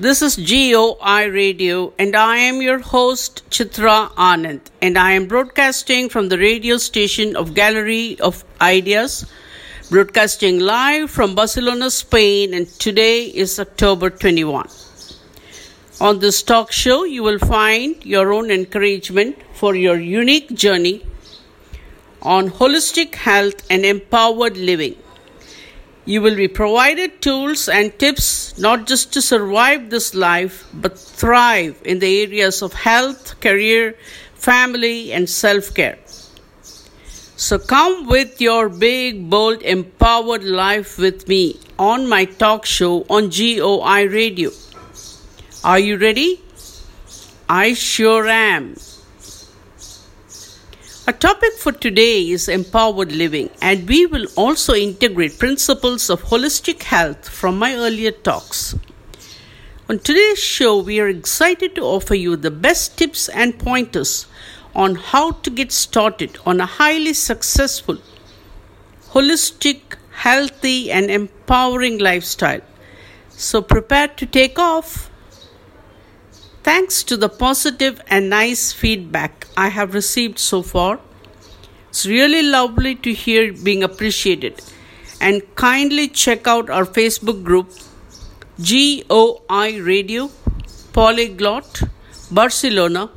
This is GOI Radio and I am your host Chitra Anand and I am broadcasting from the radio station of Gallery of Ideas, broadcasting live from Barcelona, Spain and today is October 21. On this talk show, you will find your own encouragement for your unique journey on holistic health and empowered living. You will be provided tools and tips not just to survive this life, but thrive in the areas of health, career, family, and self care. So come with your big, bold, empowered life with me on my talk show on GOI Radio. Are you ready? I sure am. Our topic for today is empowered living, and we will also integrate principles of holistic health from my earlier talks. On today's show, we are excited to offer you the best tips and pointers on how to get started on a highly successful, holistic, healthy, and empowering lifestyle. So prepare to take off. Thanks to the positive and nice feedback I have received so far, it's really lovely to hear being appreciated. And kindly check out our Facebook group GOI Radio Polyglot Barcelona.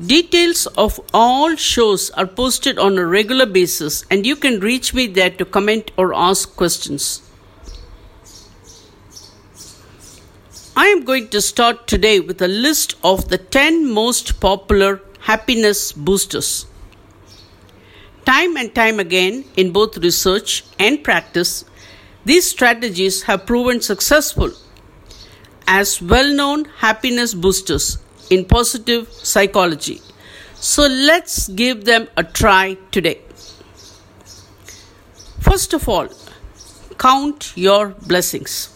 Details of all shows are posted on a regular basis, and you can reach me there to comment or ask questions. I am going to start today with a list of the 10 most popular happiness boosters. Time and time again, in both research and practice, these strategies have proven successful as well known happiness boosters in positive psychology. So let's give them a try today. First of all, count your blessings.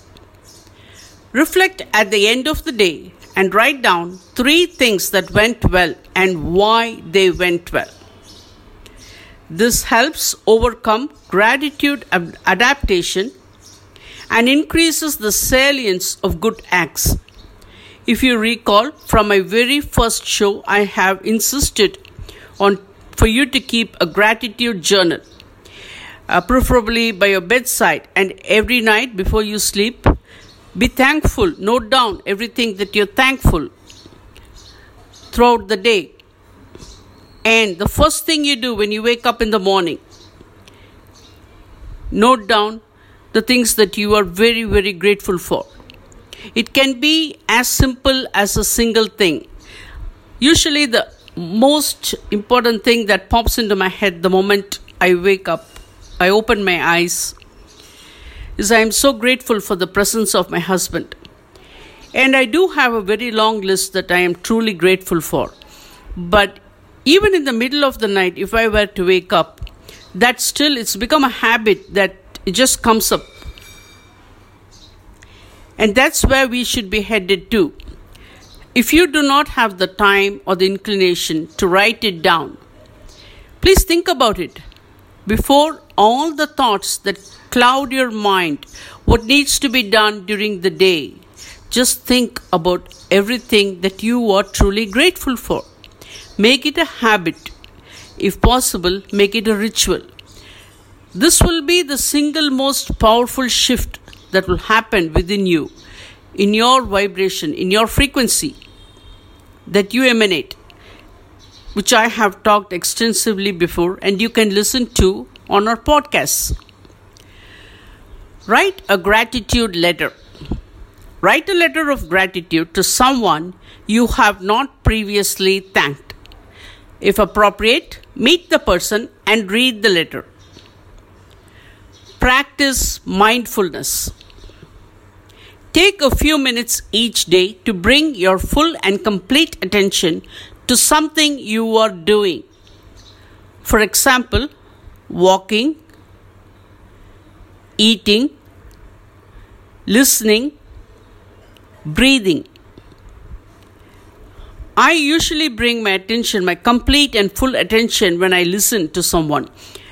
Reflect at the end of the day and write down three things that went well and why they went well. This helps overcome gratitude adaptation and increases the salience of good acts. If you recall from my very first show, I have insisted on for you to keep a gratitude journal, uh, preferably by your bedside, and every night before you sleep, be thankful. Note down everything that you're thankful throughout the day. And the first thing you do when you wake up in the morning, note down the things that you are very, very grateful for. It can be as simple as a single thing. Usually, the most important thing that pops into my head the moment I wake up, I open my eyes, is I am so grateful for the presence of my husband. And I do have a very long list that I am truly grateful for. But even in the middle of the night, if I were to wake up, that still it's become a habit that it just comes up. And that's where we should be headed to. If you do not have the time or the inclination to write it down, please think about it before all the thoughts that cloud your mind, what needs to be done during the day. Just think about everything that you are truly grateful for. Make it a habit. If possible, make it a ritual. This will be the single most powerful shift that will happen within you, in your vibration, in your frequency that you emanate, which I have talked extensively before, and you can listen to on our podcast. Write a gratitude letter. Write a letter of gratitude to someone you have not previously thanked. If appropriate, meet the person and read the letter. Practice mindfulness. Take a few minutes each day to bring your full and complete attention to something you are doing. For example, walking, eating, listening, breathing. I usually bring my attention, my complete and full attention, when I listen to someone.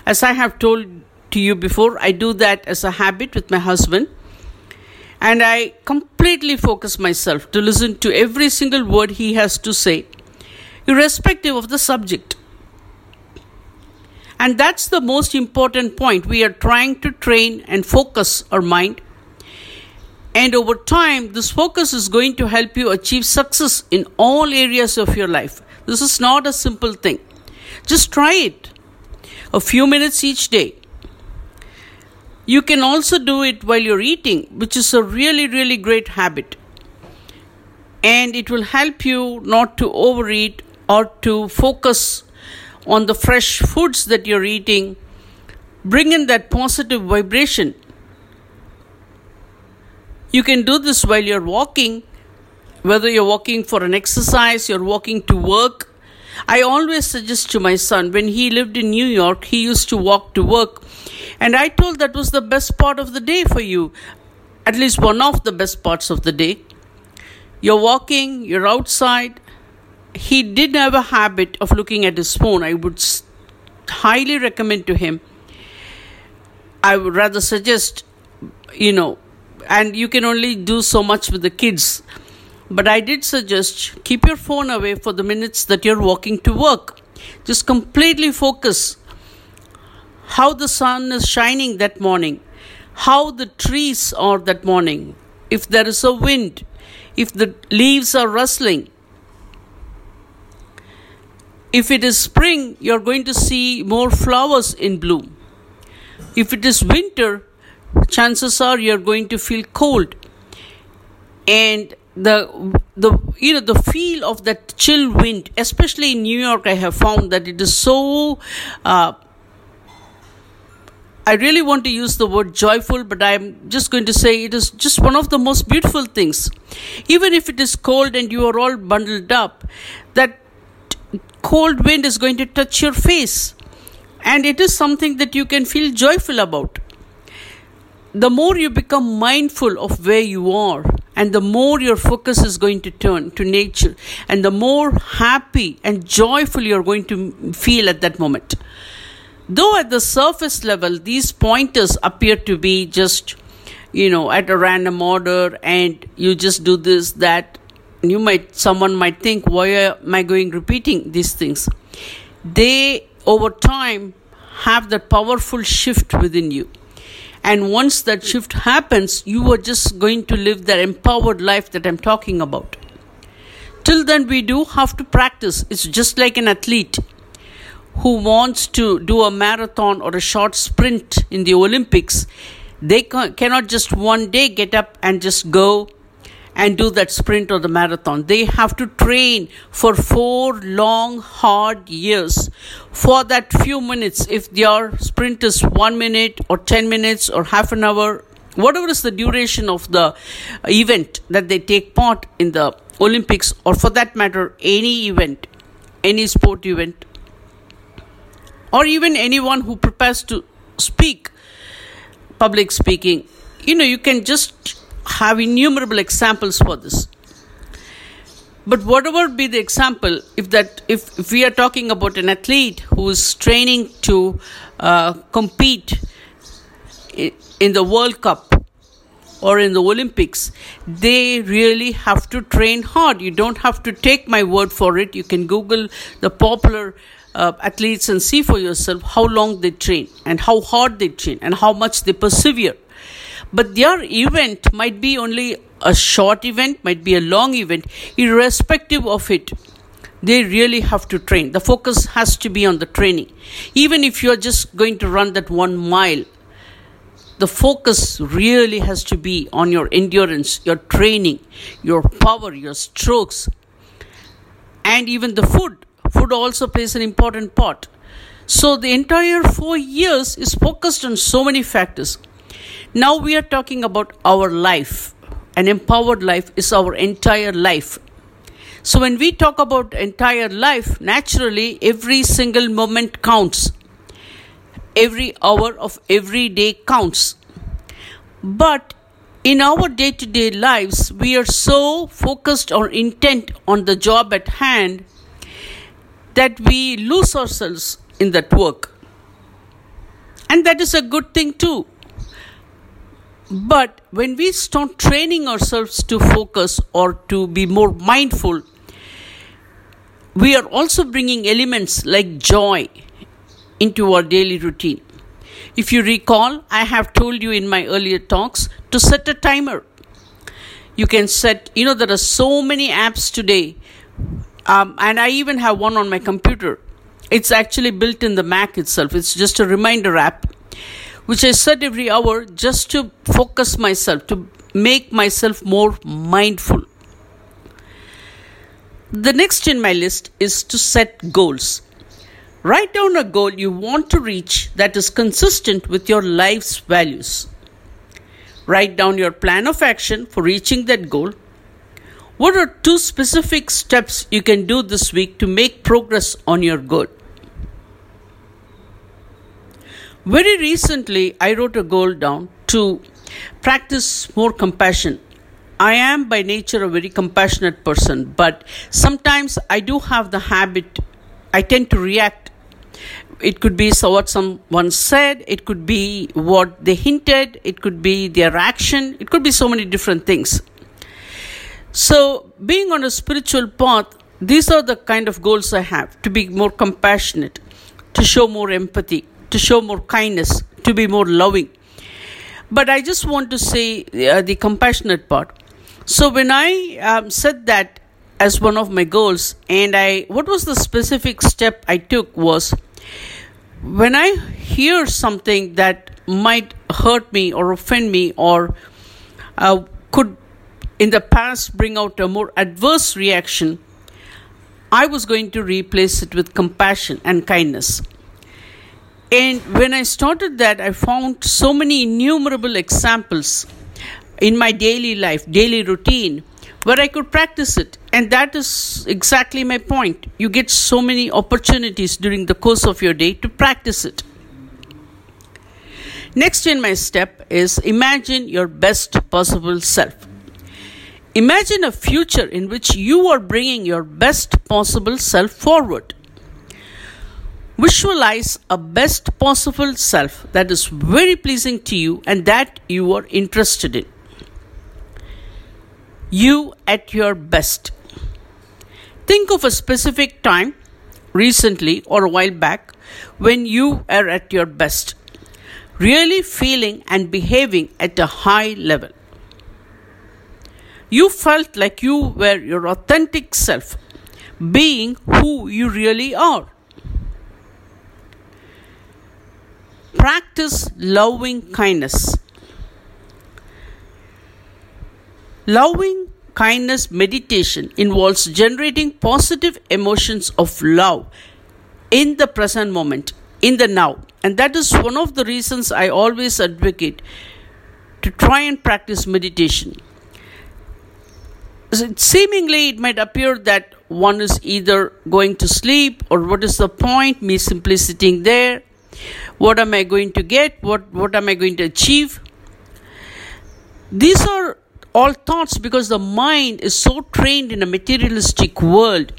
As I have told to you before, I do that as a habit with my husband. and I completely focus myself to listen to every single word he has to say, irrespective of the subject. And that's the most important point. We are trying to train and focus our mind. And over time, this focus is going to help you achieve success in all areas of your life. This is not a simple thing. Just try it. A few minutes each day. You can also do it while you're eating, which is a really, really great habit. And it will help you not to overeat or to focus on the fresh foods that you're eating. Bring in that positive vibration. You can do this while you're walking, whether you're walking for an exercise, you're walking to work. I always suggest to my son, when he lived in New York, he used to walk to work. And I told that was the best part of the day for you, at least one of the best parts of the day. You're walking, you're outside, he did have a habit of looking at his phone. I would highly recommend to him. I would rather suggest, you know, and you can only do so much with the kids. But I did suggest keep your phone away for the minutes that you're walking to work. Just completely focus how the sun is shining that morning, how the trees are that morning, if there is a wind, if the leaves are rustling if it is spring, you're going to see more flowers in bloom. If it is winter, chances are you're going to feel cold. And the the you know the feel of that chill wind, especially in New York, I have found that it is so. Uh, I really want to use the word joyful, but I'm just going to say it is just one of the most beautiful things. Even if it is cold and you are all bundled up, that cold wind is going to touch your face. And it is something that you can feel joyful about. The more you become mindful of where you are, and the more your focus is going to turn to nature, and the more happy and joyful you're going to feel at that moment. Though at the surface level, these pointers appear to be just, you know, at a random order, and you just do this, that, you might someone might think why am i going repeating these things? They over time have that powerful shift within you. And once that shift happens you are just going to live that empowered life that i'm talking about. Till then we do have to practice. It's just like an athlete who wants to do a marathon or a short sprint in the olympics. They cannot just one day get up and just go and do that sprint or the marathon. They have to train for four long, hard years for that few minutes. If their sprint is one minute or 10 minutes or half an hour, whatever is the duration of the event that they take part in the Olympics, or for that matter, any event, any sport event, or even anyone who prepares to speak, public speaking, you know, you can just have innumerable examples for this. But whatever be the example if that if, if we are talking about an athlete who is training to uh, compete in the world cup or in the olympics they really have to train hard. You don't have to take my word for it. You can google the popular uh, athletes and see for yourself how long they train and how hard they train and how much they persevere but their event might be only a short event, might be a long event, irrespective of it. They really have to train. The focus has to be on the training. Even if you're just going to run that one mile, the focus really has to be on your endurance, your training, your power, your strokes, and even the food. Food also plays an important part. So the entire four years is focused on so many factors. Now we are talking about our life. An empowered life is our entire life. So when we talk about entire life, naturally every single moment counts. Every hour of every day counts. But in our day to day lives, we are so focused or intent on the job at hand that we lose ourselves in that work. And that is a good thing too but when we start training ourselves to focus or to be more mindful, we are also bringing elements like joy into our daily routine. If you recall, I have told you in my earlier talks to set a timer. You can set, you know, there are so many apps today, um, and I even have one on my computer. It's actually built in the Mac itself, it's just a reminder app, which I set every hour just to focus myself, to make myself more mindful. The next in my list is to set goals. Write down a goal you want to reach that is consistent with your life's values. Write down your plan of action for reaching that goal. What are two specific steps you can do this week to make progress on your goal? Very recently, I wrote a goal down to practice more compassion I am by nature a very compassionate person, but sometimes I do have the habit, I tend to react. It could be so what someone said, it could be what they hinted, it could be their action, it could be so many different things. So, being on a spiritual path, these are the kind of goals I have to be more compassionate, to show more empathy, to show more kindness, to be more loving. But I just want to say uh, the compassionate part so when I um, said that as one of my goals, and I what was the specific step I took was when I hear something that might hurt me or offend me or uh, could in the past bring out a more adverse reaction, I was going to replace it with compassion and kindness. And when I started that, I found so many innumerable examples in my daily life, daily routine, where I could practice it. And that is exactly my point. You get so many opportunities during the course of your day to practice it. Next in my step is imagine your best possible self. Imagine a future in which you are bringing your best possible self forward. Visualize a best possible self that is very pleasing to you and that you are interested in you at your best. Think of a specific time, recently or a while back, when you are at your best, really feeling and behaving at a high level. You felt like you were your authentic self, being who you really are. Practice loving kindness Loving kindness meditation involves generating positive emotions of love in the present moment, in the now. And that is one of the reasons I always advocate to try and practice meditation. Seemingly, it might appear that one is either going to sleep or what is the point, me simply sitting there. What am I going to get? What, what am I going to achieve? These are all thoughts because the mind is so trained in a materialistic world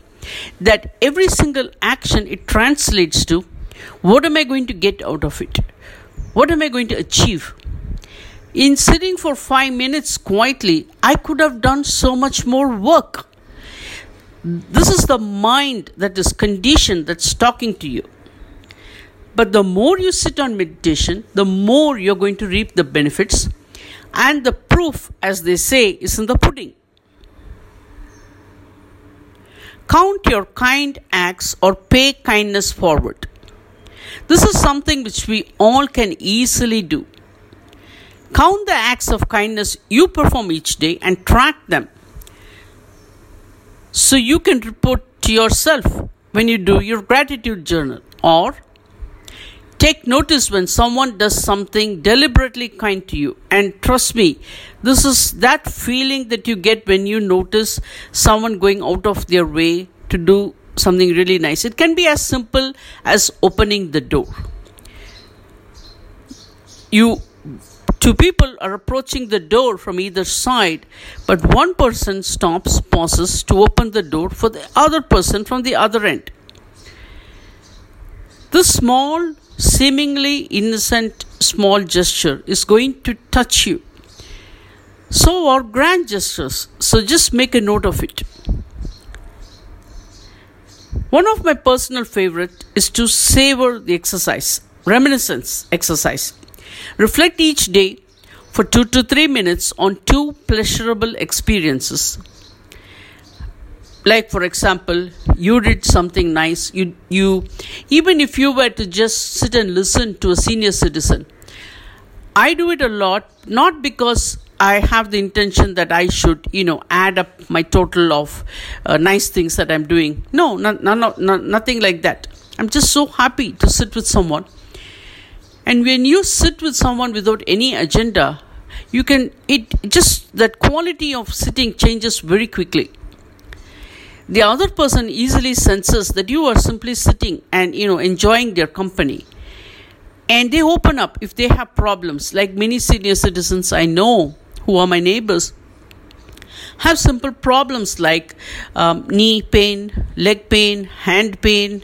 that every single action it translates to what am I going to get out of it? What am I going to achieve? In sitting for five minutes quietly, I could have done so much more work. This is the mind that is conditioned that's talking to you. But the more you sit on meditation, the more you're going to reap the benefits and the proof, as they say, is in the pudding. Count your kind acts or pay kindness forward. This is something which we all can easily do. Count the acts of kindness you perform each day and track them so you can report to yourself when you do your gratitude journal or Take notice when someone does something deliberately kind to you. And trust me, this is that feeling that you get when you notice someone going out of their way to do something really nice. It can be as simple as opening the door. You two people are approaching the door from either side, but one person stops, pauses to open the door for the other person from the other end. This small seemingly innocent small gesture is going to touch you So are grand gestures. So just make a note of it. One of my personal favorite is to savor the exercise, reminiscence exercise. Reflect each day for 2 to 3 minutes on two pleasurable experiences. Like for example, you did something nice, you you even if you were to just sit and listen to a senior citizen. I do it a lot not because I have the intention that I should, you know, add up my total of uh, nice things that I'm doing. No, no, no, no, nothing like that. I'm just so happy to sit with someone. And when you sit with someone without any agenda, you can, it just, that quality of sitting changes very quickly. The other person easily senses that you are simply sitting and, you know, enjoying their company. And they open up if they have problems. Like many senior citizens i know who are my neighbors, have simple problems like um, knee pain, leg pain, hand pain,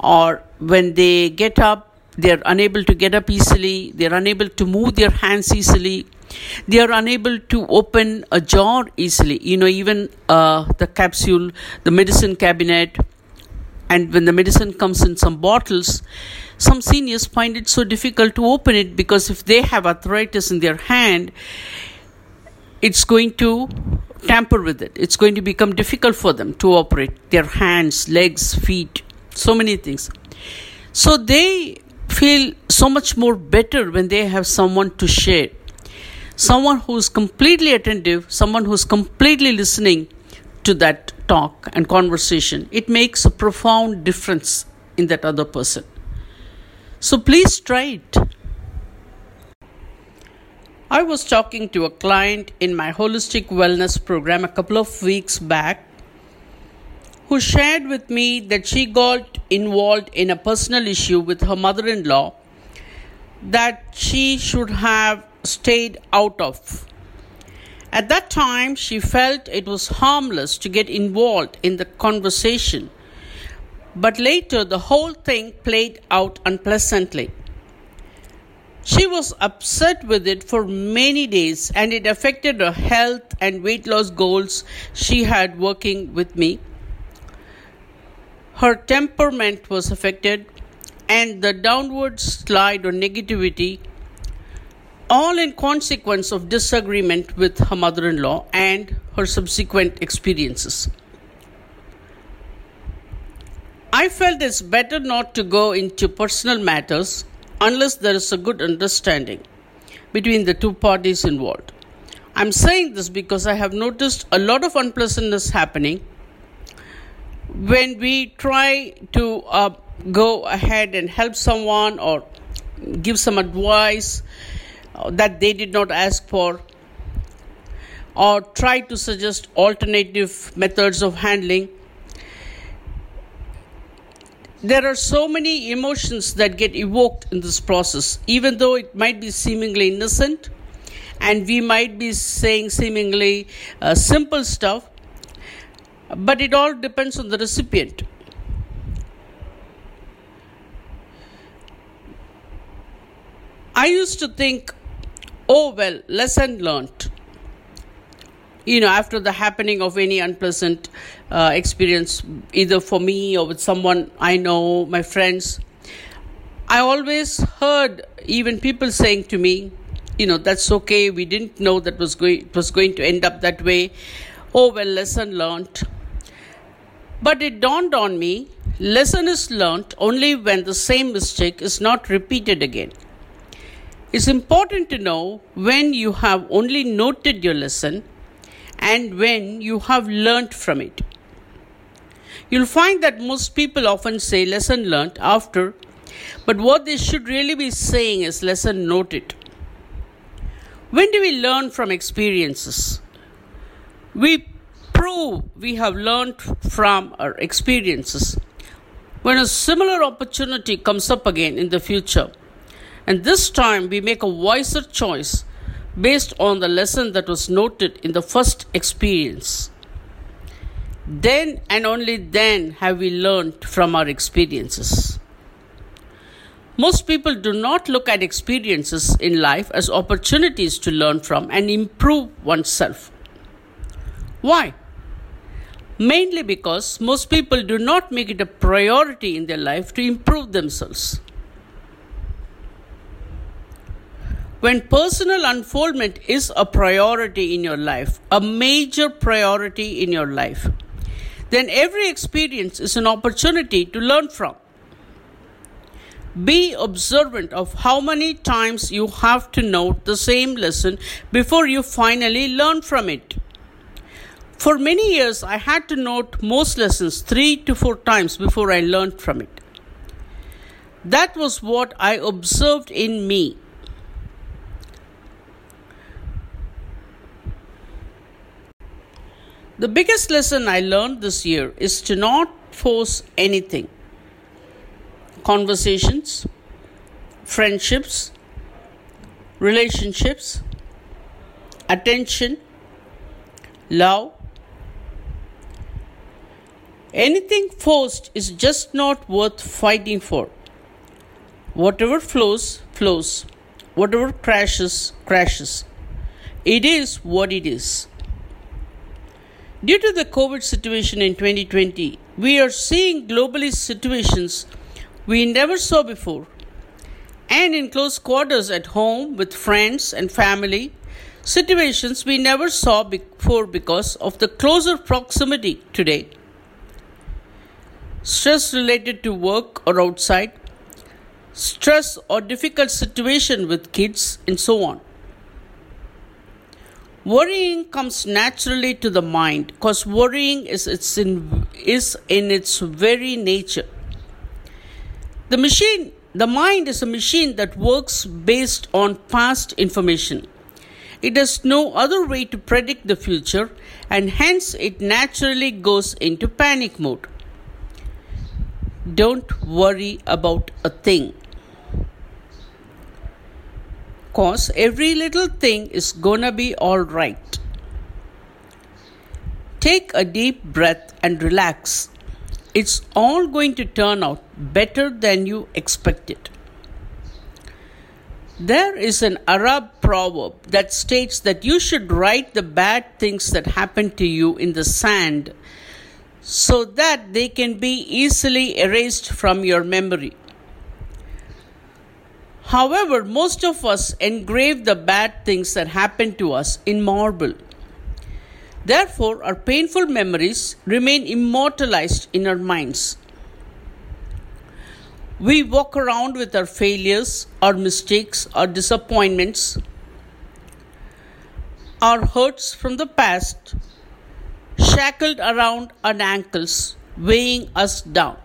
or when they get up, they're unable to get up easily, they're unable to move their hands easily, they are unable to open a jar easily. You know, even uh, the capsule, the medicine cabinet, and when the medicine comes in some bottles, some seniors find it so difficult to open it because if they have arthritis in their hand, it's going to tamper with it. It's going to become difficult for them to operate their hands, legs, feet, so many things. So they feel so much more better when they have someone to share. Someone who's completely attentive, someone who's completely listening to that talk and conversation. It makes a profound difference in that other person. So please try it. I was talking to a client in my holistic wellness program a couple of weeks back who shared with me that she got involved in a personal issue with her mother in law that she should have stayed out of. At that time, she felt it was harmless to get involved in the conversation, but later the whole thing played out unpleasantly. She was upset with it for many days and it affected her health and weight loss goals she had working with me. Her temperament was affected and the downward slide or negativity, all in consequence of disagreement with her mother in law and her subsequent experiences. I felt it's better not to go into personal matters unless there is a good understanding between the two parties involved. I'm saying this because I have noticed a lot of unpleasantness happening when we try to uh, go ahead and help someone or give some advice uh, that they did not ask for or try to suggest alternative methods of handling there are so many emotions that get evoked in this process, even though it might be seemingly innocent and we might be saying seemingly uh, simple stuff, but it all depends on the recipient. I used to think, oh well, lesson learned. You know after the happening of any unpleasant uh, experience either for me or with someone i know my friends i always heard even people saying to me you know that's okay we didn't know that was going it was going to end up that way. Oh well lesson learned but it dawned on me lesson is learned only when the same mistake is not repeated again it's important to know when you have only noted your lesson and when you have learnt from it. You'll find that most people often say lesson learnt after, but what they should really be saying is lesson noted. When do we learn from experiences? We prove we have learned from our experiences when a similar opportunity comes up again in the future. And this time we make a wiser choice based on the lesson that was noted in the first experience. Then and only then have we learned from our experiences. Most people do not look at experiences in life as opportunities to learn from and improve oneself. Why? Mainly because most people do not make it a priority in their life to improve themselves. When personal unfoldment is a priority in your life, a major priority in your life, then every experience is an opportunity to learn from. Be observant of how many times you have to note the same lesson before you finally learn from it. For many years, I had to note most lessons three to four times before I learned from it. That was what I observed in me. The biggest lesson I learned this year is to not force anything conversations, friendships, relationships, attention, love. Anything forced is just not worth fighting for. Whatever flows, flows. Whatever crashes, crashes. It is what it is. Due to the COVID situation in 2020, we are seeing globally situations we never saw before. And in close quarters at home with friends and family, situations we never saw before because of the closer proximity today. Stress related to work or outside, stress or difficult situation with kids, and so on. Worrying comes naturally to the mind because worrying is, its in, is in its very nature. The machine, the mind is a machine that works based on past information. It has no other way to predict the future and hence it naturally goes into panic mode. Don't worry about a thing. Cause every little thing is gonna be alright. Take a deep breath and relax it's all going to turn out better than you expected. There is an Arab proverb that states that you should write the bad things that happen to you in the sand so that they can be easily erased from your memory. However, most of us engrave the bad things that happen to us in marble. Therefore, our painful memories remain immortalized in our minds. We walk around with our failures, our mistakes, our disappointments, our hurts from the past, shackled around our ankles, weighing us down.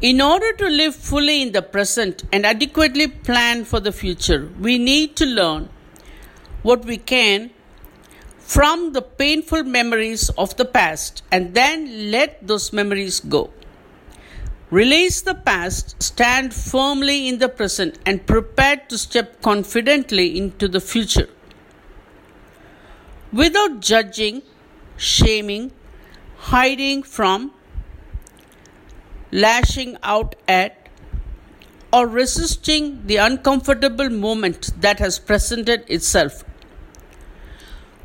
In order to live fully in the present and adequately plan for the future, we need to learn what we can from the painful memories of the past and then let those memories go. Release the past, stand firmly in the present, and prepare to step confidently into the future. Without judging, shaming, hiding from, lashing out at, or resisting the uncomfortable moment that has presented itself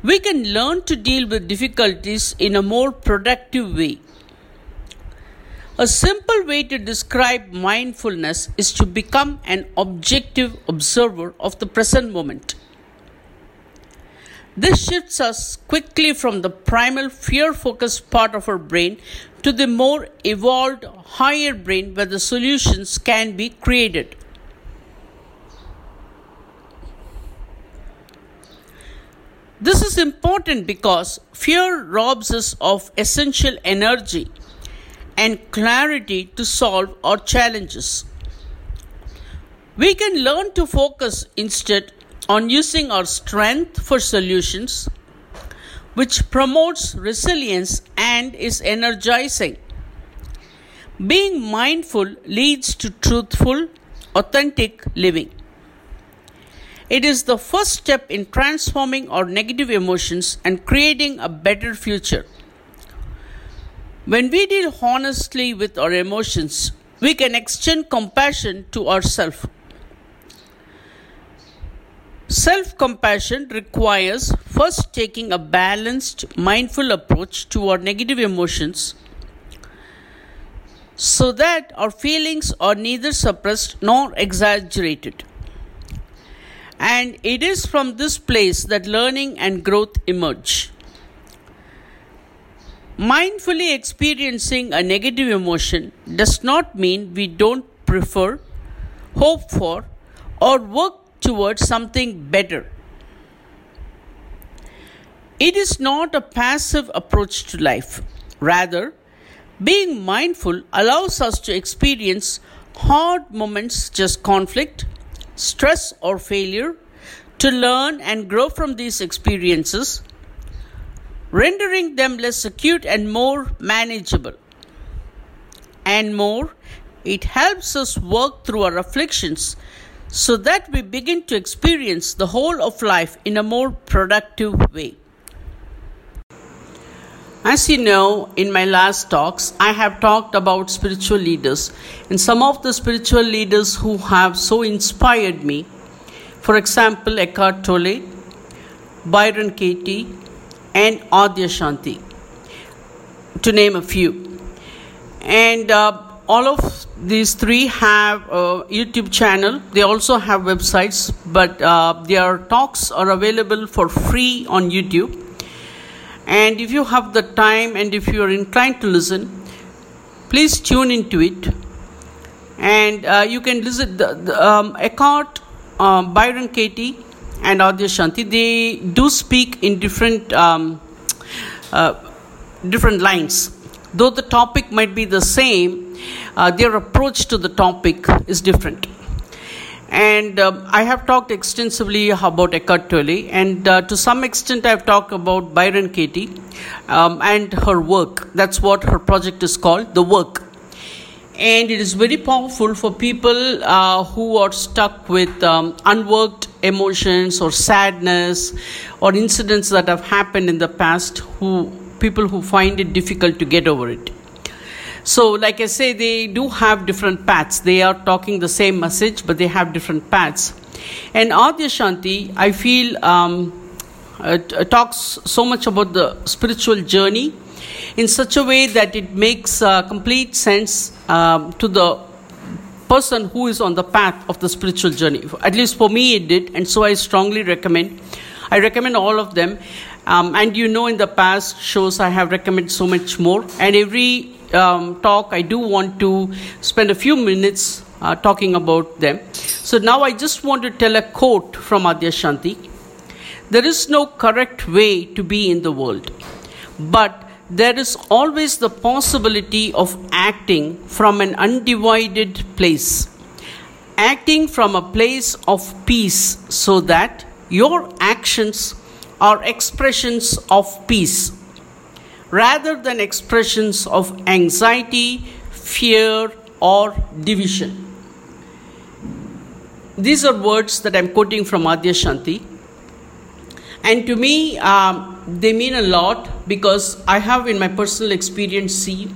we can learn to deal with difficulties in a more productive way. A simple way to describe mindfulness is to become an objective observer of the present moment. This shifts us quickly from the primal fear focused part of our brain to the more evolved higher brain where the solutions can be created. This is important because fear robs us of essential energy and clarity to solve our challenges. We can learn to focus instead on using our strength for solutions, which promotes resilience and is energizing. Being mindful leads to truthful, authentic living. It is the first step in transforming our negative emotions and creating a better future. When we deal honestly with our emotions, we can extend compassion to ourselves. Self compassion requires first taking a balanced, mindful approach to our negative emotions so that our feelings are neither suppressed nor exaggerated. And it is from this place that learning and growth emerge. Mindfully experiencing a negative emotion does not mean we don't prefer, hope for, or work towards something better. It is not a passive approach to life. Rather, being mindful allows us to experience hard moments, just conflict, stress, or failure, to learn and grow from these experiences, rendering them less acute and more manageable. And more, it helps us work through our afflictions so that we begin to experience the whole of life in a more productive way. As you know, in my last talks, I have talked about spiritual leaders and some of the spiritual leaders who have so inspired me. For example, Eckhart Tolle, Byron Katie, and Adyashanti, to name a few. And uh, all of these three have a YouTube channel. They also have websites, but uh, their talks are available for free on YouTube. And if you have the time and if you are inclined to listen, please tune into it. And uh, you can visit the, the um, Eckhart, um, Byron Katie, and Adyashanti They do speak in different um, uh, different lines. Though the topic might be the same, uh, their approach to the topic is different. And uh, I have talked extensively about Eckhart Tolle, and uh, to some extent, I've talked about Byron Katie um, and her work. That's what her project is called, The Work. And it is very powerful for people uh, who are stuck with um, unworked emotions or sadness or incidents that have happened in the past, who people who find it difficult to get over it. So, like I say, they do have different paths. They are talking the same message, but they have different paths. And Adyashanti, I feel, um, uh, talks so much about the spiritual journey in such a way that it makes uh, complete sense um, to the person who is on the path of the spiritual journey. At least for me, it did, and so I strongly recommend. I recommend all of them. Um, and you know, in the past shows, I have recommended so much more. And every um, talk, I do want to spend a few minutes uh, talking about them. So now I just want to tell a quote from Adyashanti. There is no correct way to be in the world, but there is always the possibility of acting from an undivided place. Acting from a place of peace so that your actions are expressions of peace rather than expressions of anxiety, fear, or division. These are words that I'm quoting from Adyashanti. And to me, um, they mean a lot because I have, in my personal experience, see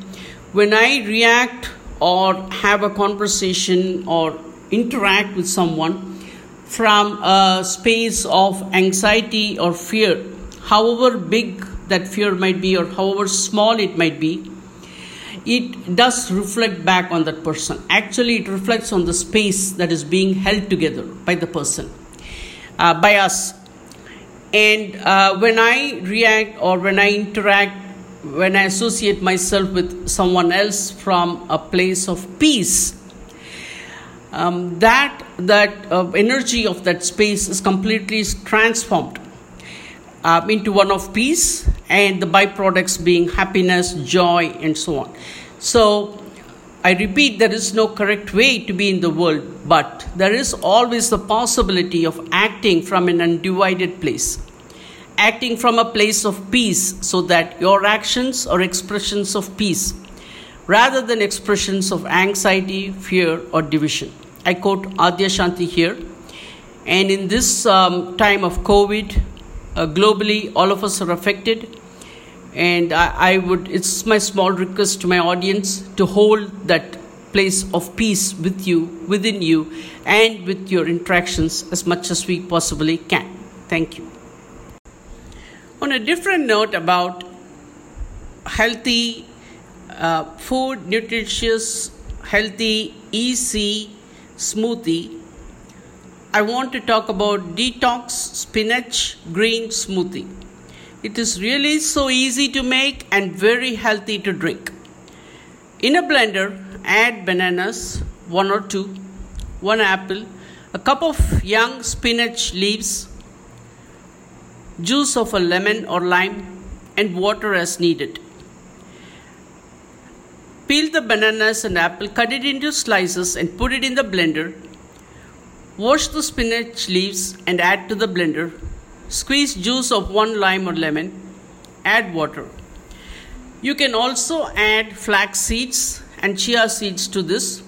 when I react or have a conversation or interact with someone from a space of anxiety or fear, however big that fear might be or however small it might be, it does reflect back on that person. Actually, it reflects on the space that is being held together by the person, uh, by us. And uh, when I react or when I interact, when I associate myself with someone else from a place of peace, um, that that uh, energy of that space is completely transformed uh, into one of peace and the byproducts being happiness, joy, and so on. So, I repeat, there is no correct way to be in the world, but there is always the possibility of acting from an undivided place. Acting from a place of peace so that your actions are expressions of peace rather than expressions of anxiety, fear, or division. I quote Adyashanti here. And in this um, time of COVID, uh, globally, all of us are affected. And I, I would, it's my small request to my audience to hold that place of peace with you, within you, and with your interactions as much as we possibly can. Thank you. On a different note about healthy uh, food, nutritious, healthy, easy smoothie, I want to talk about detox spinach green smoothie. It is really so easy to make and very healthy to drink. In a blender, add bananas, one or two, one apple, a cup of young spinach leaves, juice of a lemon or lime, and water as needed. Peel the bananas and apple, cut it into slices, and put it in the blender. Wash the spinach leaves and add to the blender. Squeeze juice of one lime or lemon. Add water. You can also add flax seeds and chia seeds to this.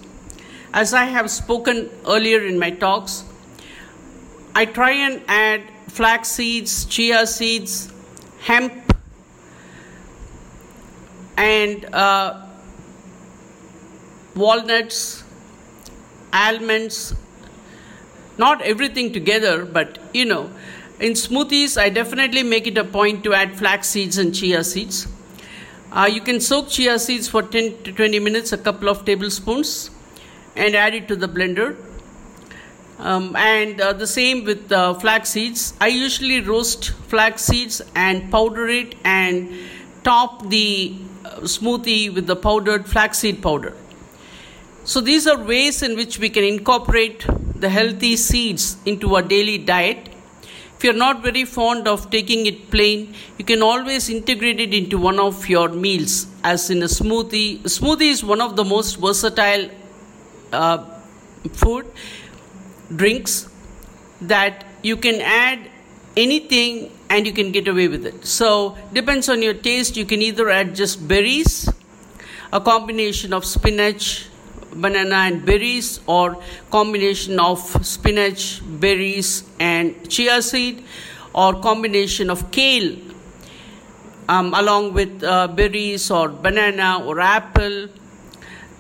As I have spoken earlier in my talks, I try and add flax seeds, chia seeds, hemp, and uh, walnuts, almonds, not everything together, but you know, in smoothies, I definitely make it a point to add flax seeds and chia seeds. Uh, you can soak chia seeds for 10 to 20 minutes, a couple of tablespoons, and add it to the blender. Um, and uh, the same with uh, flax seeds. I usually roast flax seeds and powder it and top the uh, smoothie with the powdered flaxseed powder. So, these are ways in which we can incorporate the healthy seeds into our daily diet if you're not very fond of taking it plain, you can always integrate it into one of your meals, as in a smoothie. A smoothie is one of the most versatile uh, food drinks that you can add anything and you can get away with it. So, depends on your taste. You can either add just berries, a combination of spinach, banana and berries or combination of spinach berries and chia seed or combination of kale um, along with uh, berries or banana or apple.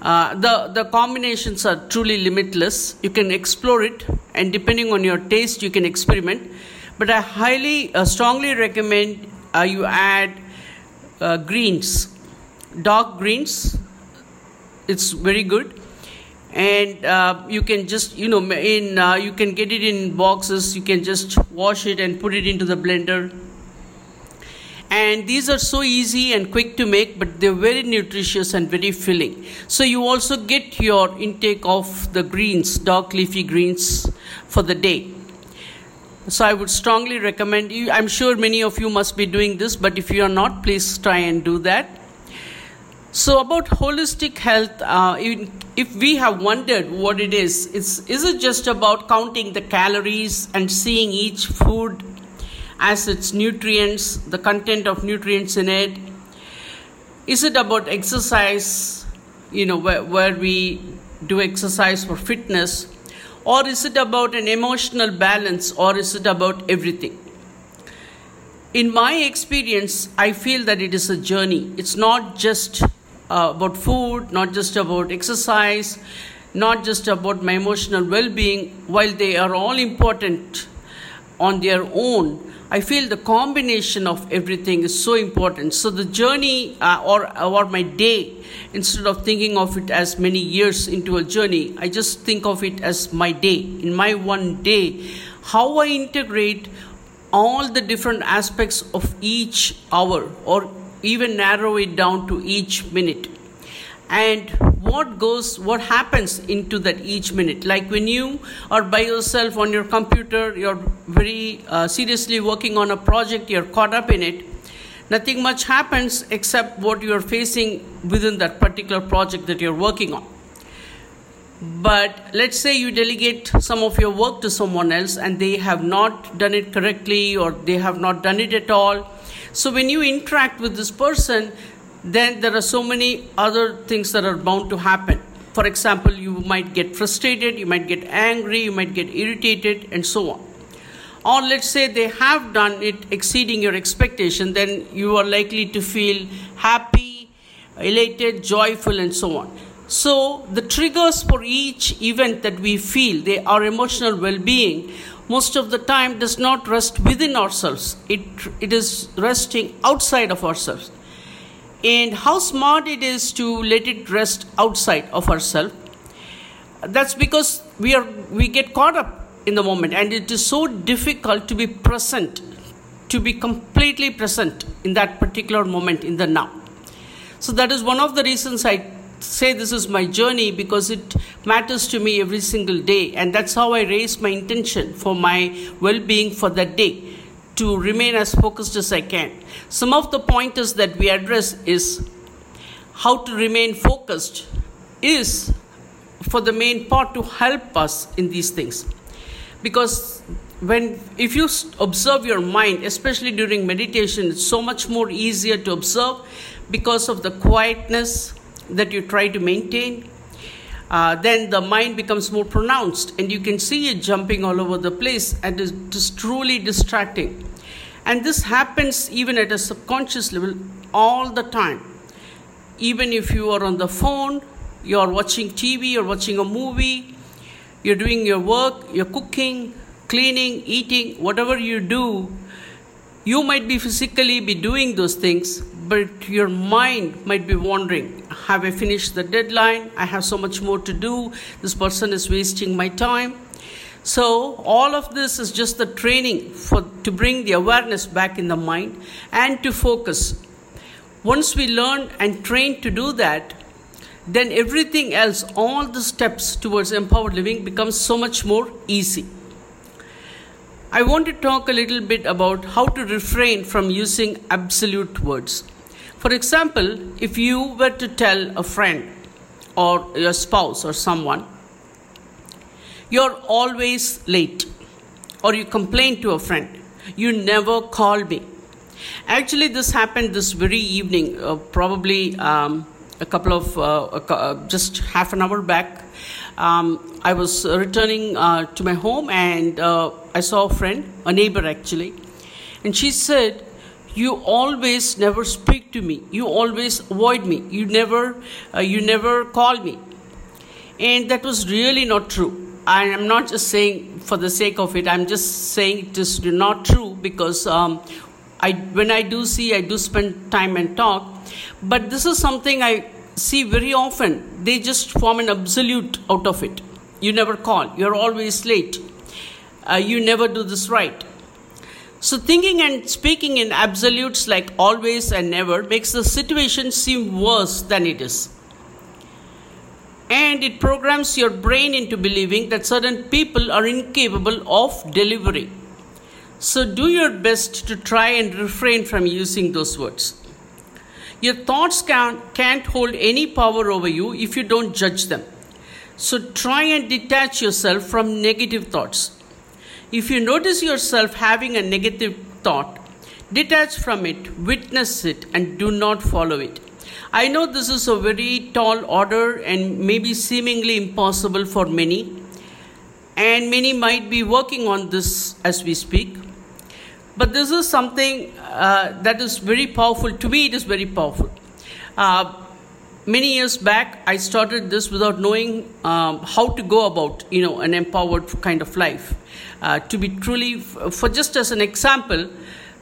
Uh, the the combinations are truly limitless. You can explore it and depending on your taste you can experiment. But i highly uh, strongly recommend uh, you add uh, greens dark greens. It's very good and uh, you can just you know in uh, you can get it in boxes. You can just wash it and put it into the blender. And these are so easy and quick to make but they're very nutritious and very filling. So you also get your intake of the greens dark leafy greens for the day. So i would strongly recommend you. I'm sure many of you must be doing this but if you are not please try and do that so about holistic health, uh, if we have wondered what it is, it's, is it just about counting the calories and seeing each food as its nutrients, the content of nutrients in it? Is it about exercise, you know, where, where we do exercise for fitness? Or is it about an emotional balance, or is it about everything? In my experience, I feel that it is a journey. It's not just uh, about food, not just about exercise, not just about my emotional well being, while they are all important on their own. I feel the combination of everything is so important. So the journey uh, or or my day, instead of thinking of it as many years into a journey, I just think of it as my day. In my one day, how I integrate all the different aspects of each hour or even narrow it down to each minute. And what goes what happens into that each minute? Like when you are by yourself on your computer you're very uh, seriously working on a project you're caught up in it nothing much happens except what you're facing within that particular project that you're working on. But let's say you delegate some of your work to someone else and they have not done it correctly or they have not done it at all so when you interact with this person, then there are so many other things that are bound to happen. For example, you might get frustrated, you might get angry, you might get irritated, and so on. Or let's say they have done it exceeding your expectation, then you are likely to feel happy, elated, joyful, and so on. So the triggers for each event that we feel, they, our emotional well-being, most of the time does not rest within ourselves. It, it is resting outside of ourselves. And how smart it is to let it rest outside of ourselves. That's because we are we get caught up in the moment and it is so difficult to be present, to be completely present in that particular moment in the now. So that is one of the reasons I say this is my journey because it matters to me every single day and that's how I raise my intention for my well-being for that day to remain as focused as I can. Some of the pointers that we address is how to remain focused is for the main part to help us in these things because when if you observe your mind especially during meditation it's so much more easier to observe because of the quietness that you try to maintain uh, then the mind becomes more pronounced and you can see it jumping all over the place and it is truly distracting. And this happens even at a subconscious level all the time. Even if you are on the phone you're watching tv you're watching a movie you're doing your work, you're cooking, cleaning, eating, whatever you do, you might be physically be doing those things, but your mind might be wondering, have I finished the deadline? I have so much more to do. This person is wasting my time. So all of this is just the training for to bring the awareness back in the mind and to focus. Once we learn and train to do that, then everything else, all the steps towards empowered living becomes so much more easy. I want to talk a little bit about how to refrain from using absolute words. For example, if you were to tell a friend or your spouse or someone, you're always late, or you complain to a friend, you never call me. Actually, this happened this very evening, uh, probably um, a couple of uh, uh, just half an hour back. Um, I was returning uh, to my home and uh, I saw a friend, a neighbor actually, and she said, "You always never speak to me. You always avoid me. You never, uh, you never call me." And that was really not true. I am not just saying for the sake of it. I'm just saying it is not true because um, I, when I do see, I do spend time and talk. But this is something I see very often. They just form an absolute out of it. You never call. You're always late. Uh, you never do this right. So, thinking and speaking in absolutes like always and never makes the situation seem worse than it is. And it programs your brain into believing that certain people are incapable of delivering. So do your best to try and refrain from using those words. Your thoughts can, can't hold any power over you if you don't judge them. So try and detach yourself from negative thoughts. If you notice yourself having a negative thought, detach from it, witness it, and do not follow it. I know this is a very tall order and maybe seemingly impossible for many, and many might be working on this as we speak. But this is something uh, that is very powerful. To me, it is very powerful. Uh, many years back, I started this without knowing um, how to go about, you know, an empowered kind of life. Uh, to be truly, for just as an example,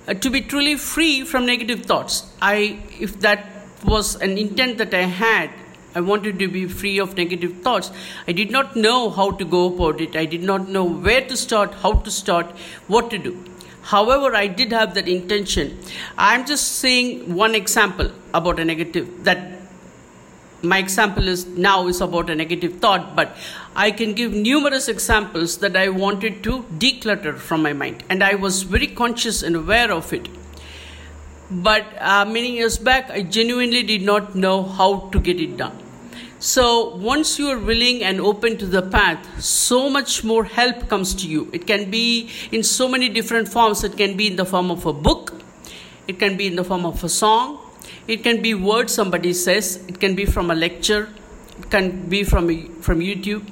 uh, to be truly free from negative thoughts. I, if that was an intent that I had, I wanted to be free of negative thoughts. I did not know how to go about it. I did not know where to start, how to start, what to do. However, I did have that intention. I'm just saying one example about a negative that my example is now is about a negative thought, but I can give numerous examples that I wanted to declutter from my mind, and I was very conscious and aware of it. But uh, many years back, I genuinely did not know how to get it done. So, once you are willing and open to the path, so much more help comes to you. It can be in so many different forms. It can be in the form of a book, it can be in the form of a song, it can be words somebody says, it can be from a lecture, it can be from, from YouTube.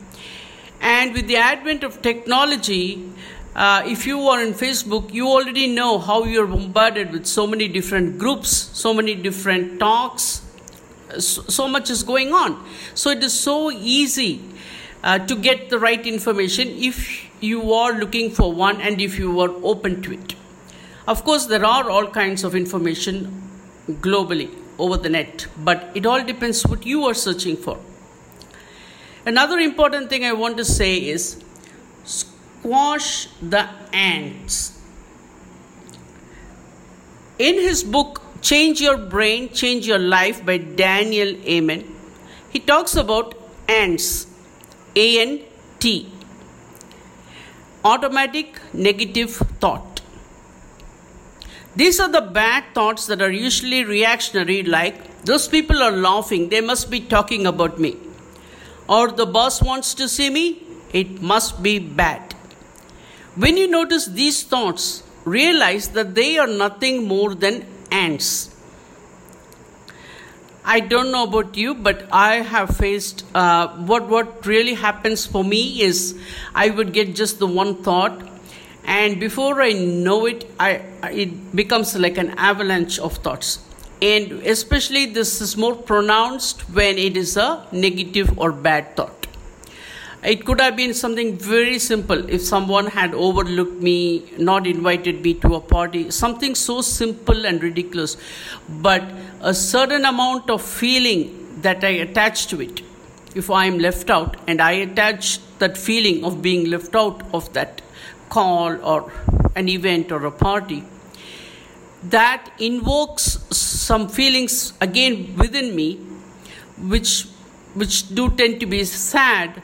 And with the advent of technology, uh, if you are on Facebook, you already know how you're bombarded with so many different groups, so many different talks, so, so much is going on. So it is so easy uh, to get the right information if you are looking for one and if you are open to it. Of course, there are all kinds of information globally over the net, but it all depends what you are searching for. Another important thing I want to say is squash the ants. In his book Change Your Brain, Change Your Life by Daniel Amen, he talks about ants, A N T, automatic negative thought. These are the bad thoughts that are usually reactionary, like, those people are laughing, they must be talking about me. Or the boss wants to see me, it must be bad. When you notice these thoughts, realize that they are nothing more than ants. I don't know about you, but I have faced uh, what what really happens for me is I would get just the one thought, and before I know it, I it becomes like an avalanche of thoughts, and especially this is more pronounced when it is a negative or bad thought. It could have been something very simple if someone had overlooked me, not invited me to a party, something so simple and ridiculous, but a certain amount of feeling that I attach to it. If I am left out and I attach that feeling of being left out of that call or an event or a party, that invokes some feelings again within me which which do tend to be sad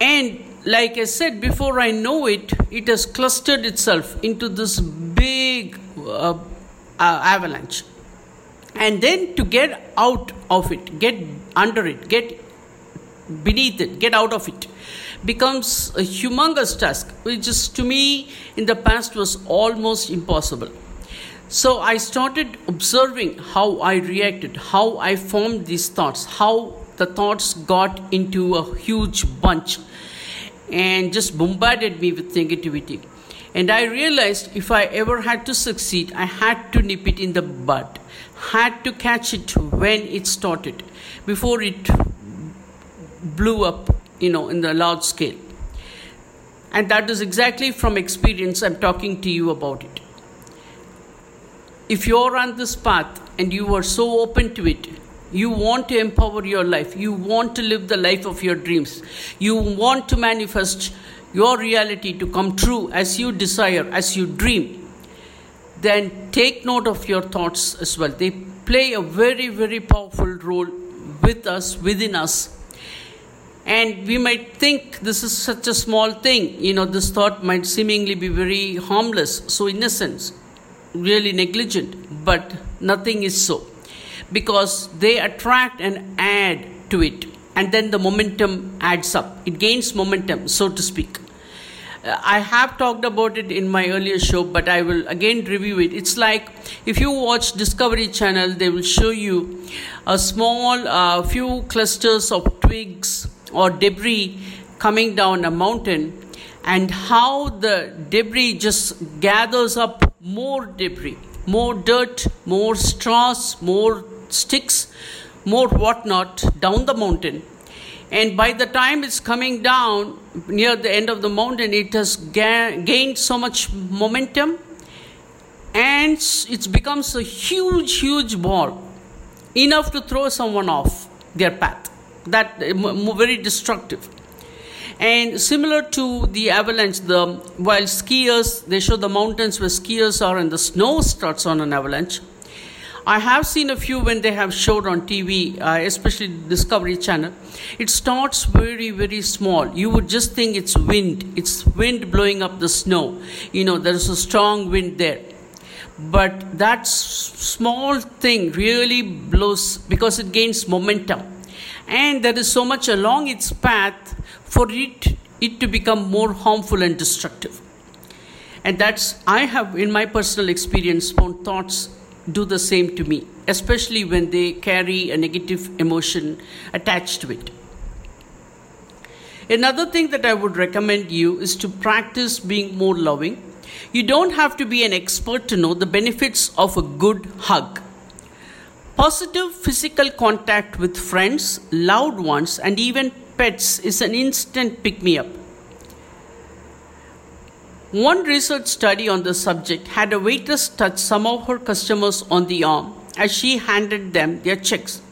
and like I said, before I know it, it has clustered itself into this big uh, uh, avalanche. And then to get out of it, get under it, get beneath it, get out of it, becomes a humongous task, which is to me in the past was almost impossible. So I started observing how I reacted, how I formed these thoughts, how the thoughts got into a huge bunch and just bombarded me with negativity. And I realized if I ever had to succeed, I had to nip it in the bud, had to catch it when it started, before it blew up, you know, in the large scale. And that is exactly from experience I'm talking to you about it. If you're on this path and you are so open to it, you want to empower your life. You want to live the life of your dreams. You want to manifest your reality to come true as you desire, as you dream. Then take note of your thoughts as well. They play a very, very powerful role with us, within us. And we might think this is such a small thing. You know, this thought might seemingly be very harmless, so innocent, really negligent, but nothing is so because they attract and add to it and then the momentum adds up it gains momentum so to speak uh, I have talked about it in my earlier show, but I will again review it. It's like if you watch Discovery Channel, they will show you a small uh, few clusters of twigs or debris coming down a mountain, and how the debris just gathers up more debris, more dirt, more straws, more sticks, more whatnot down the mountain. And by the time it's coming down near the end of the mountain, it has ga- gained so much momentum and it becomes a huge, huge ball, enough to throw someone off their path. That very destructive. And similar to the avalanche, the while skiers they show the mountains where skiers are and the snow starts on an avalanche I have seen a few when they have showed on TV, uh, especially Discovery Channel. It starts very, very small. You would just think it's wind. It's wind blowing up the snow. You know, there's a strong wind there. But that s- small thing really blows because it gains momentum. And there is so much along its path for it, it to become more harmful and destructive. And that's, I have, in my personal experience, found thoughts do the same to me, especially when they carry a negative emotion attached to it. Another thing that I would recommend you is to practice being more loving. You don't have to be an expert to know the benefits of a good hug. Positive physical contact with friends, loved ones, and even pets is an instant pick me up. One research study on the subject had a waitress touch some of her customers on the arm as she handed them their checks.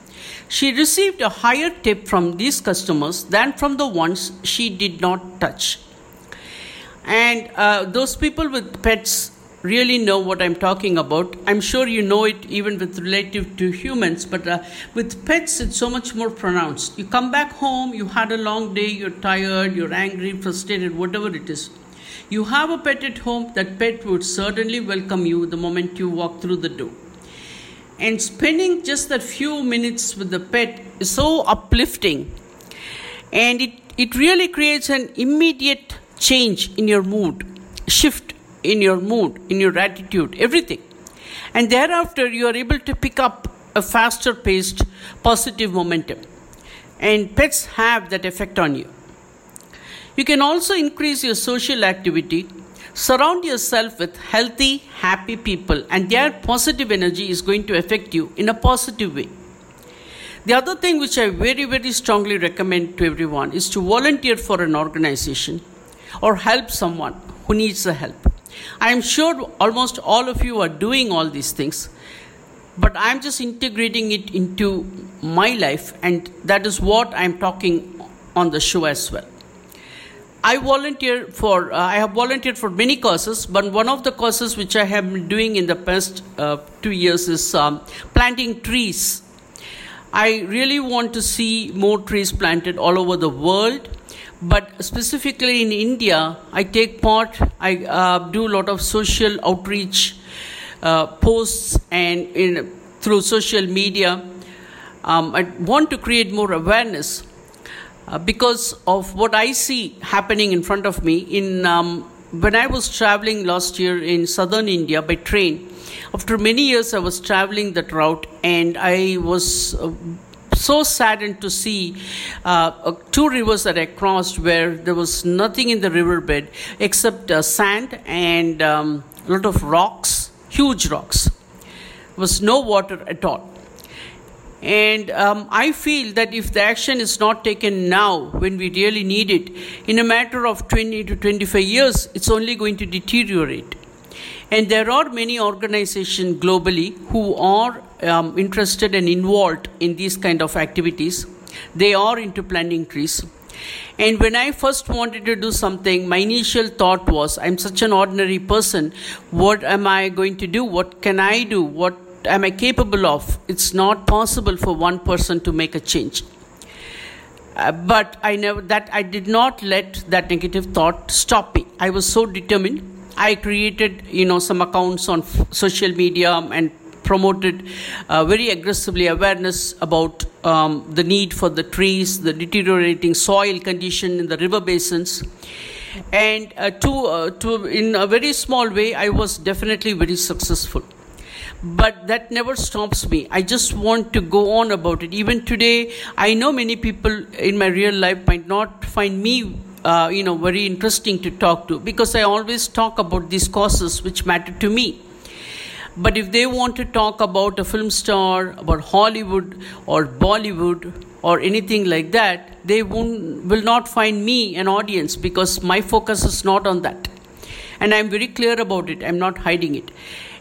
She received a higher tip from these customers than from the ones she did not touch. And uh, those people with pets really know what I'm talking about. I'm sure you know it even with relative to humans, but uh, with pets, it's so much more pronounced. You come back home, you had a long day, you're tired, you're angry, frustrated, whatever it is. You have a pet at home, that pet would certainly welcome you the moment you walk through the door. And spending just that few minutes with the pet is so uplifting. And it, it really creates an immediate change in your mood, shift in your mood, in your attitude, everything. And thereafter, you are able to pick up a faster paced positive momentum. And pets have that effect on you. You can also increase your social activity. Surround yourself with healthy, happy people, and their positive energy is going to affect you in a positive way. The other thing which I very, very strongly recommend to everyone is to volunteer for an organization or help someone who needs the help. I am sure almost all of you are doing all these things, but I'm just integrating it into my life, and that is what I'm talking on the show as well. I volunteer for uh, I have volunteered for many causes, but one of the causes which I have been doing in the past uh, two years is um, planting trees. I really want to see more trees planted all over the world but specifically in India, I take part, I uh, do a lot of social outreach uh, posts and in, through social media. Um, I want to create more awareness uh, because of what I see happening in front of me. In um, when I was traveling last year in southern India by train, after many years I was traveling that route and I was uh, so saddened to see uh, two rivers that I crossed where there was nothing in the riverbed except uh, sand and um, a lot of rocks, huge rocks. There was no water at all. And um, I feel that if the action is not taken now, when we really need it, in a matter of 20 to 25 years, it's only going to deteriorate. And there are many organizations globally who are um, interested and involved in these kind of activities. They are into planting trees. And when I first wanted to do something, my initial thought was, I'm such an ordinary person. What am I going to do? What can I do? What am I capable of? It's not possible for one person to make a change. Uh, but I never that I did not let that negative thought stop me. I was so determined. I created, you know, some accounts on f- social media and promoted uh, very aggressively awareness about um, the need for the trees, the deteriorating soil condition in the river basins. And uh, to, uh, to, in a very small way, I was definitely very successful. But that never stops me. I just want to go on about it. Even today, I know many people in my real life might not find me uh, you know very interesting to talk to because i always talk about these causes which matter to me but if they want to talk about a film star, about Hollywood or Bollywood or anything like that, they won't, will not find me an audience because my focus is not on that. And I'm very clear about it, I'm not hiding it.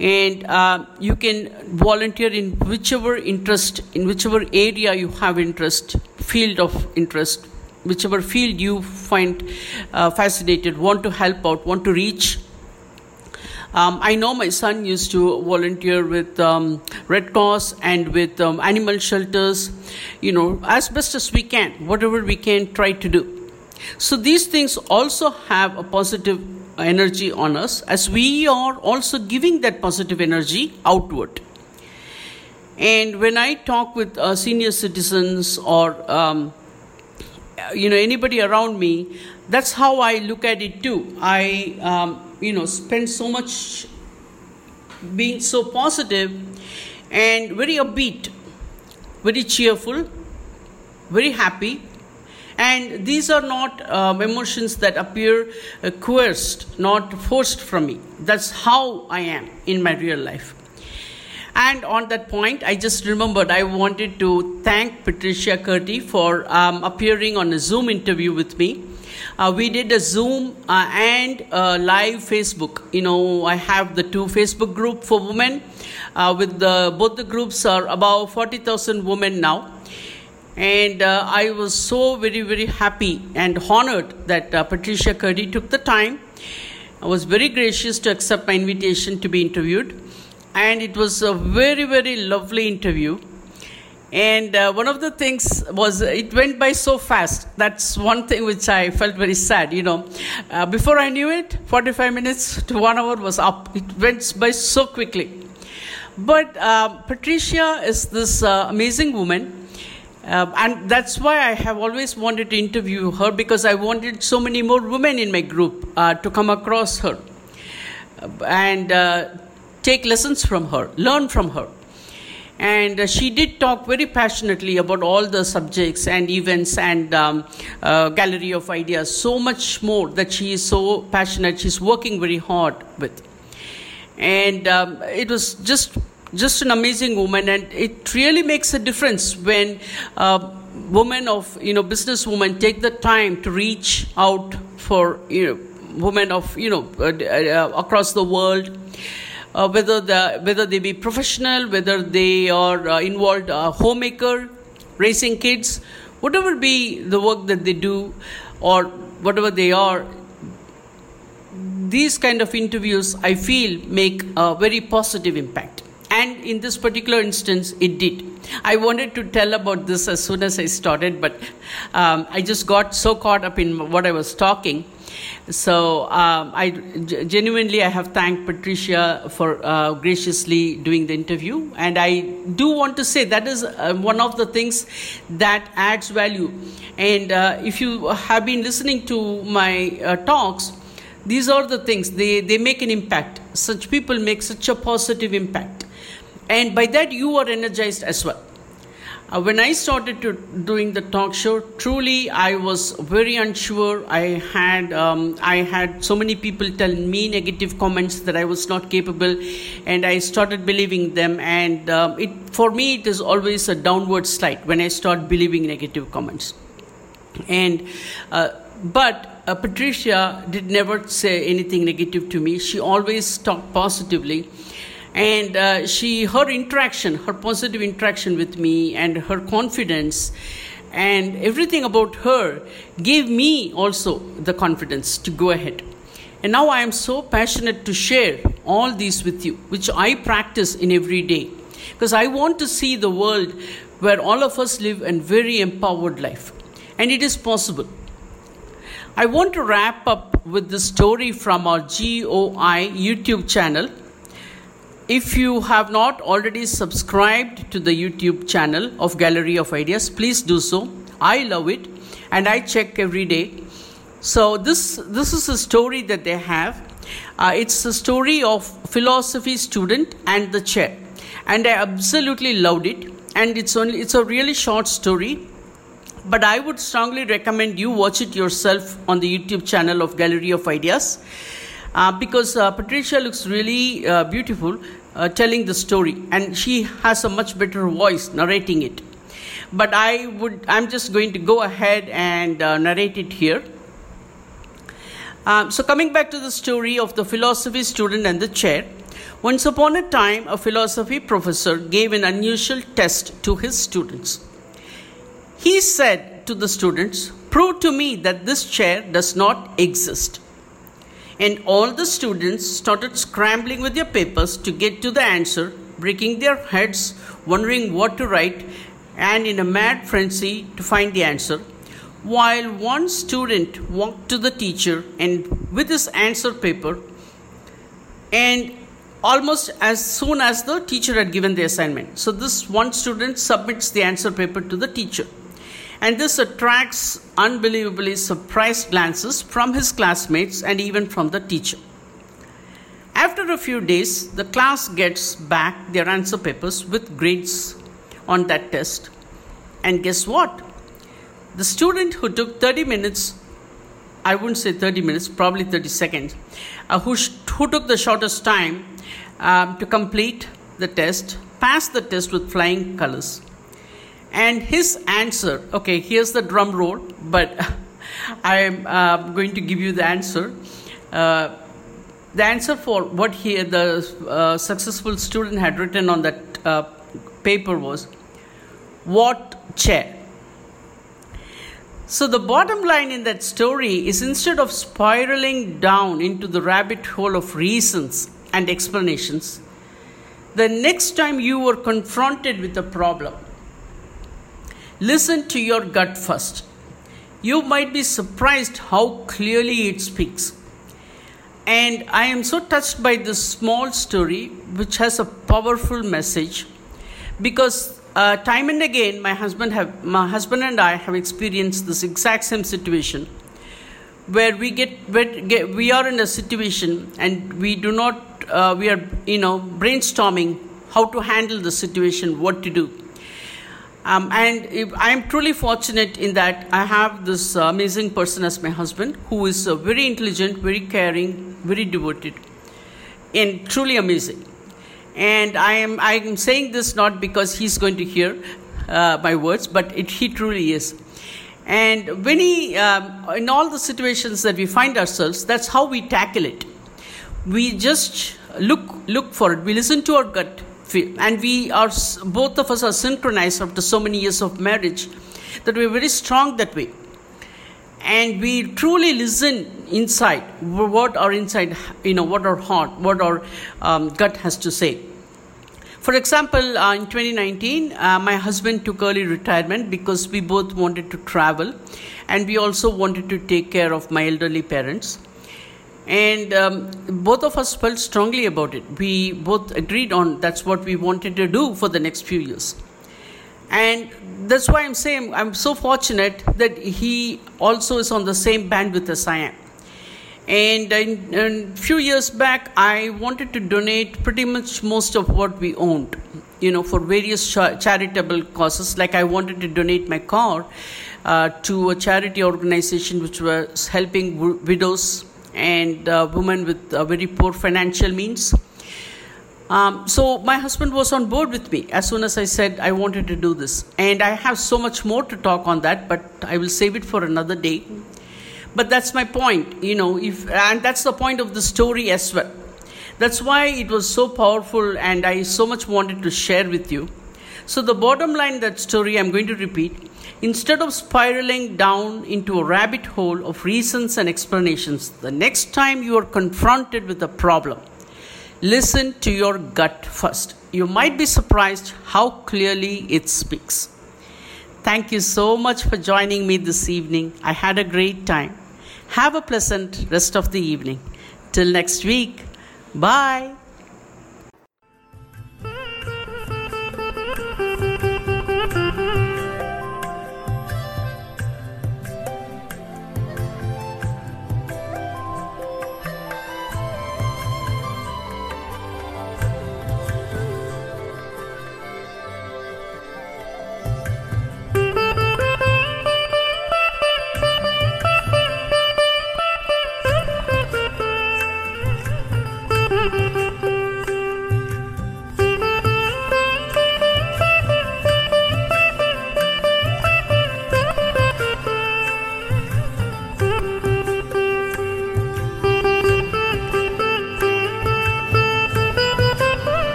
And uh, you can volunteer in whichever interest, in whichever area you have interest, field of interest, whichever field you find uh, fascinated, want to help out, want to reach um, I know my son used to volunteer with um, Red Cross and with um, animal shelters, you know, as best as we can, whatever we can try to do. So these things also have a positive energy on us as we are also giving that positive energy outward. And when I talk with uh, senior citizens or um, you know anybody around me, that's how I look at it too. I um, you know spend so much being so positive and very upbeat very cheerful very happy. And these are not um, emotions that appear uh, coerced not forced from me. That's how i am in my real life And on that point, I just remembered I wanted to thank Patricia Curti for um, appearing on a Zoom interview with me. Uh, we did a Zoom uh, and live Facebook. You know, I have the two Facebook group for women. Uh, with the both the groups are about forty thousand women now, and uh, I was so very very happy and honored that uh, Patricia Curti took the time. I was very gracious to accept my invitation to be interviewed, and it was a very very lovely interview and uh, one of the things was it went by so fast. That's one thing which I felt very sad. You know, uh, before I knew it, 45 minutes to one hour was up. It went by so quickly. But uh, Patricia is this uh, amazing woman. Uh, and that's why I have always wanted to interview her because I wanted so many more women in my group uh, to come across her and take lessons from her, learn from her. And uh, she did talk very passionately about all the subjects and events and um, uh, gallery of ideas so much more that she is so passionate she's working very hard with. And um, it was just just an amazing woman and it really makes a difference when uh, women of you know business women take the time to reach out for you know women of you know uh, uh, across the world uh, whether the whether they be professional, whether they are uh, involved uh, homemaker, raising kids, whatever be the work that they do, or whatever they are. These kind of interviews, I feel, make a very positive impact. And in this particular instance, it did. I wanted to tell about this as soon as I started, but um, I just got so caught up in what I was talking so um, I genuinely I have thanked Patricia for uh, graciously doing the interview, and I do want to say that is uh, one of the things that adds value. And uh, if you have been listening to my uh, talks, these are the things they they make an impact. Such people make such a positive impact, and by that you are energized as well. Uh, when I started to doing the talk show, truly I was very unsure. I had um, I had so many people tell me negative comments that I was not capable, and I started believing them. And um, it for me it is always a downward slide when I start believing negative comments. And uh, but uh, Patricia did never say anything negative to me. She always talked positively and uh, she her interaction her positive interaction with me and her confidence and everything about her gave me also the confidence to go ahead. And now i am so passionate to share all these with you which i practice in every day. Because i want to see the world where all of us live a very empowered life. And it is possible. I want to wrap up with the story from our goi youtube channel if you have not already subscribed to the YouTube channel of Gallery of Ideas, please do so. I love it and I check every day. So this this is a story that they have. Uh, it's a story of philosophy student and the chair, and I absolutely loved it. And it's only it's a really short story, but I would strongly recommend you watch it yourself on the YouTube channel of Gallery of Ideas because uh, Patricia looks really uh, beautiful uh, telling the story, and she has a much better voice narrating it. But I would, I'm just going to go ahead and uh, narrate it here. Um, so, coming back to the story of the philosophy student and the chair, once upon a time, a philosophy professor gave an unusual test to his students. He said to the students, Prove to me that this chair does not exist and all the students started scrambling with their papers to get to the answer, breaking their heads, wondering what to write, and in a mad frenzy to find the answer. While one student walked to the teacher and with his answer paper, and almost as soon as the teacher had given the assignment. So, this one student submits the answer paper to the teacher and this attracts unbelievably surprised glances from his classmates and even from the teacher. After a few days, the class gets back their answer papers with grades on that test. And guess what? The student who took 30 minutes, I wouldn't say 30 minutes, probably 30 seconds, uh, who, sh- who took the shortest time um, to complete the test passed the test with flying colors. And his answer, okay, here's the drum roll, but I'm uh, going to give you the answer. Uh, the answer for what he, the uh, successful student had written on that uh, paper was, What chair? So, the bottom line in that story is instead of spiraling down into the rabbit hole of reasons and explanations, the next time you were confronted with a problem, listen to your gut first. You might be surprised how clearly it speaks. And I am so touched by this small story, which has a powerful message, because uh, time and again, my husband have my husband and I have experienced this exact same situation, where we get, get we are in a situation and we do not uh, we are you know brainstorming how to handle the situation, what to do. Um, and I am truly fortunate in that I have this amazing person as my husband who is uh, very intelligent, very caring, very devoted, and truly amazing. And I am I am saying this not because he's going to hear uh, my words, but it, he truly is. And when he, um, in all the situations that we find ourselves, that's how we tackle it. We just look look for it. We listen to our gut and we are both of us are synchronized after so many years of marriage that we're very strong that way. And we truly listen inside what our inside you know what our heart what our um, gut has to say. For example uh, in 2019 uh, my husband took early retirement because we both wanted to travel and we also wanted to take care of my elderly parents and um, both of us felt strongly about it we both agreed on that's what we wanted to do for the next few years and that's why I'm saying I'm so fortunate that he also is on the same bandwidth as I am. And a few years back, I wanted to donate pretty much most of what we owned, you know, for various charitable causes. Like I wanted to donate my car uh, to a charity organization which was helping w- widows and women with very poor financial means. Um, so my husband was on board with me as soon as I said I wanted to do this, and I have so much more to talk on that, but I will save it for another day. But that's my point, you know, if and that's the point of the story as well. That's why it was so powerful, and I so much wanted to share with you. So the bottom line that story I'm going to repeat. Instead of spiraling down into a rabbit hole of reasons and explanations, the next time you are confronted with a problem, Listen to your gut first. You might be surprised how clearly it speaks. Thank you so much for joining me this evening. I had a great time. Have a pleasant rest of the evening. Till next week. Bye.